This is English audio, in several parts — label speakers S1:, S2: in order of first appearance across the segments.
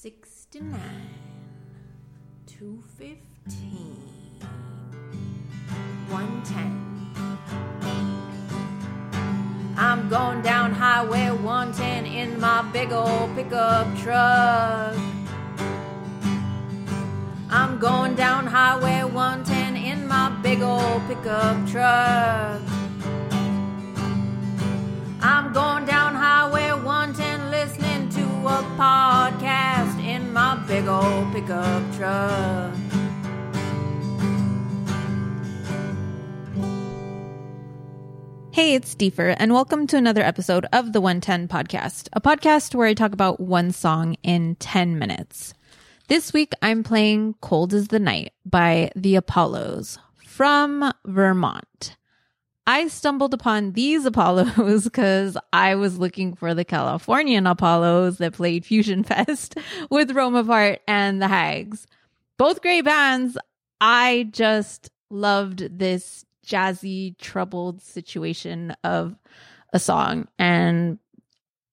S1: 69, 215, 110. I'm going down Highway 110 in my big old pickup truck. I'm going down Highway 110 in my big old pickup truck. I'm going down Highway 110 listening to a podcast big old pickup truck.
S2: Hey, it's Deefur, and welcome to another episode of the 110 Podcast, a podcast where I talk about one song in 10 minutes. This week, I'm playing Cold Was the Night by The Apollos from Vermont. I stumbled upon these Apollos because I was looking for the Californian Apollos that played Fusion Fest with Roma Part and the Hags. Both great bands. I just loved this jazzy, troubled situation of a song and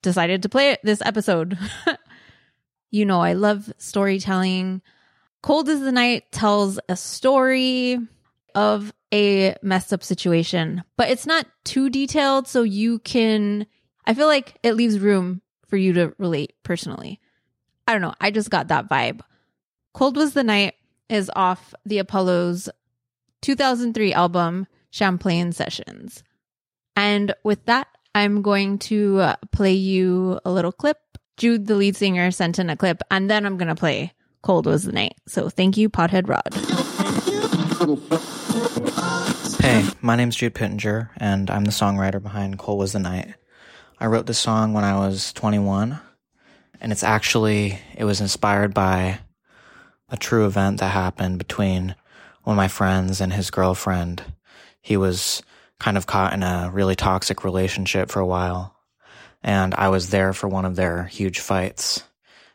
S2: decided to play it this episode. you know, I love storytelling. Cold Was the Night tells a story of a messed up situation, but it's not too detailed. So you can, I feel like it leaves room for you to relate personally. I don't know. I just got that vibe. Cold Was the Night is off the Apollo's 2003 album, Champlain Sessions. And with that, I'm going to play you a little clip. Jude, the lead singer, sent in a clip, and then I'm going to play Cold Was the Night. So thank you, Pothead Rod.
S3: Hey, my name's Jude Pittenger, and I'm the songwriter behind Cold Was the Night. I wrote this song when I was 21, and it's actually, it was inspired by a true event that happened between one of my friends and his girlfriend. He was kind of caught in a really toxic relationship for a while, and I was there for one of their huge fights.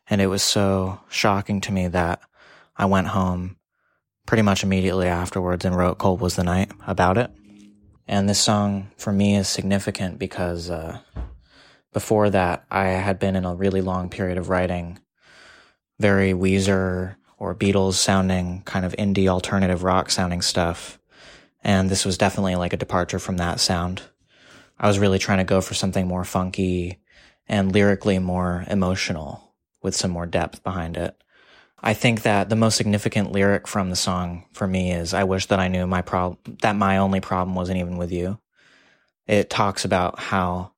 S3: And it was so shocking to me that I went home pretty much immediately afterwards and wrote Cold Was the Night about it. And this song for me is significant because uh, before that, I had been in a really long period of writing very Weezer or Beatles sounding, kind of indie alternative rock sounding stuff. And this was definitely like a departure from that sound. I was really trying to go for something more funky and lyrically more emotional with some more depth behind it. I think that the most significant lyric from the song for me is I wish that I knew my problem that my only problem wasn't even with you. It talks about how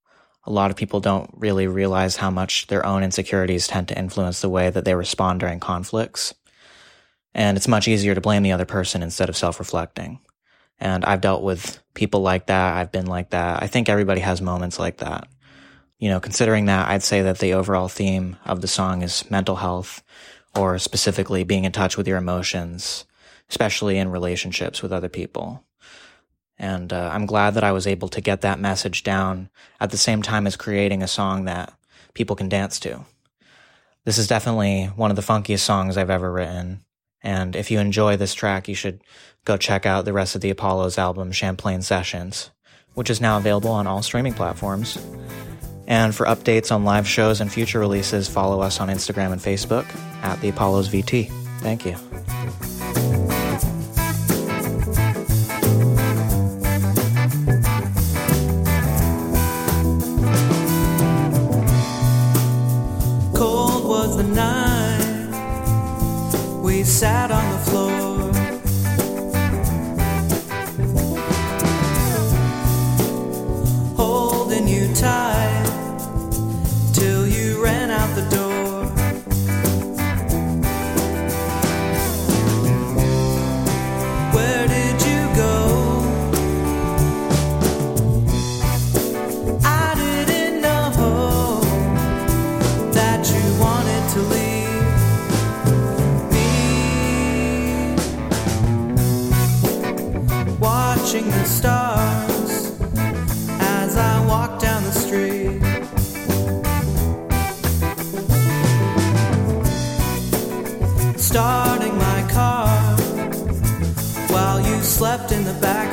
S3: a lot of people don't really realize how much their own insecurities tend to influence the way that they respond during conflicts. And it's much easier to blame the other person instead of self-reflecting. And I've dealt with people like that. I've been like that. I think everybody has moments like that you know, considering that, I'd say that the overall theme of the song is mental health or specifically being in touch with your emotions, especially in relationships with other people. And uh, I'm glad that I was able to get that message down at the same time as creating a song that people can dance to. This is definitely one of the funkiest songs I've ever written. And if you enjoy this track, you should go check out the rest of the Apollos album, Champlain Sessions, which is now available on all streaming platforms. And for updates on live shows and future releases, follow us on Instagram and Facebook at the Apollos VT. Thank you.
S4: Cold was the night we sat on the floor. Watching the stars as I walk down the street. Starting my car while you slept in the back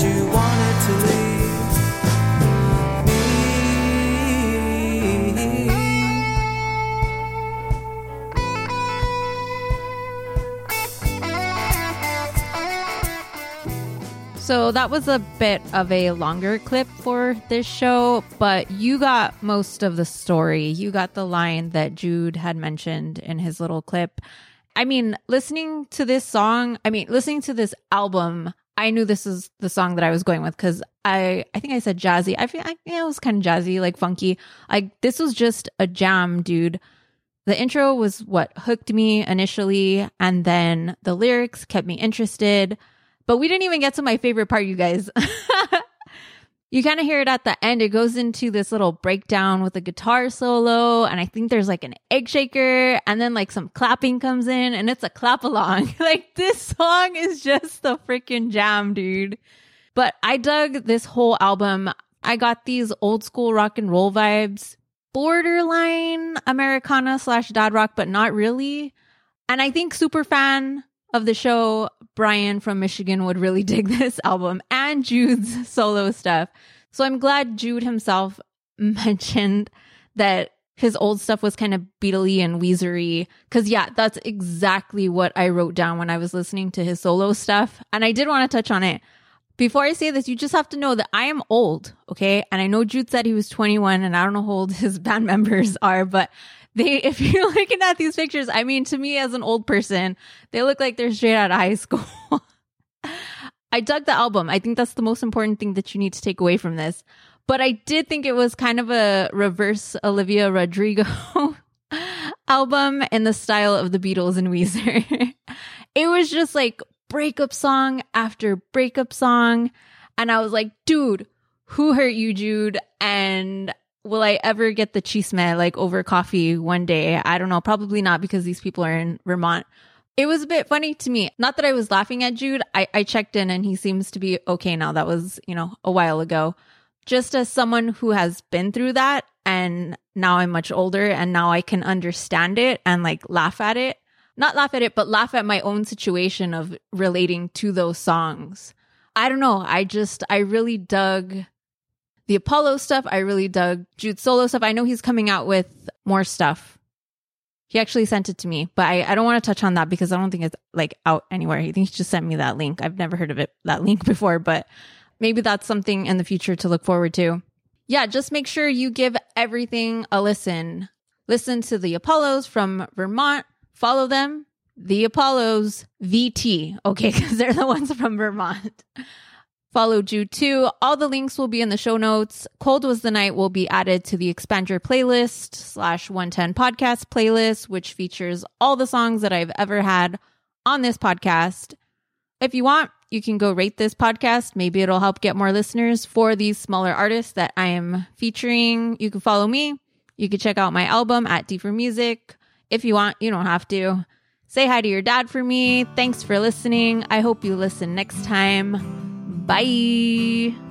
S4: you wanted to leave.
S2: So that was a bit of a longer clip for this show, but you got most of the story. You got the line that Jude had mentioned in his little clip. I mean, listening to this song, I mean, listening to this album, I knew this is the song that I was going with because I, I think I said jazzy. I feel yeah, it was kind of jazzy, like funky. Like this was just a jam, dude. The intro was what hooked me initially, and then the lyrics kept me interested. But we didn't even get to my favorite part, you guys. you kind of hear it at the end. It goes into this little breakdown with a guitar solo, and I think there's like an egg shaker, and then like some clapping comes in, and it's a clap along. like this song is just the freaking jam, dude. But I dug this whole album. I got these old school rock and roll vibes, borderline Americana slash dad rock, but not really. And I think super fan of the show, Brian from Michigan would really dig this album and Jude's solo stuff. So I'm glad Jude himself mentioned that his old stuff was kind of Beatley and Weezery. Cause yeah, that's exactly what I wrote down when I was listening to his solo stuff. And I did want to touch on it. Before I say this, you just have to know that I am old, okay? And I know Jude said he was 21 and I don't know how old his band members are, but they, if you're looking at these pictures, I mean, to me as an old person, they look like they're straight out of high school. I dug the album. I think that's the most important thing that you need to take away from this. But I did think it was kind of a reverse Olivia Rodrigo album in the style of the Beatles and Weezer. it was just like breakup song after breakup song. And I was like, dude, who hurt you, Jude? And will I ever get the chisme like over coffee one day? I don't know. Probably not because these people are in Vermont. It was a bit funny to me. Not that I was laughing at Jude. I, I checked in and he seems to be okay now. That was, you know, a while ago. Just as someone who has been through that and now I'm much older and now I can understand it and like laugh at it. Not laugh at it, but laugh at my own situation of relating to those songs. I don't know. I just, I really dug the Apollo stuff. I really dug Jude's solo stuff. I know he's coming out with more stuff. He actually sent it to me, but I, I don't want to touch on that because I don't think it's like out anywhere. I think he just sent me that link. I've never heard of it, that link before, but maybe that's something in the future to look forward to. Yeah, just make sure you give everything a listen. Listen to the Apollos from Vermont. Follow them. The Apollos VT. Okay, because they're the ones from Vermont. Follow Jude too. All the links will be in the show notes. Cold Was the Night will be added to the Expand Your Playlist slash 110 podcast playlist, which features all the songs that I've ever had on this podcast. If you want, you can go rate this podcast. Maybe it'll help get more listeners for these smaller artists that I am featuring. You can follow me. You can check out my album at Deefur Music. If you want, you don't have to. Say hi to your dad for me. Thanks for listening. I hope you listen next time. Bye.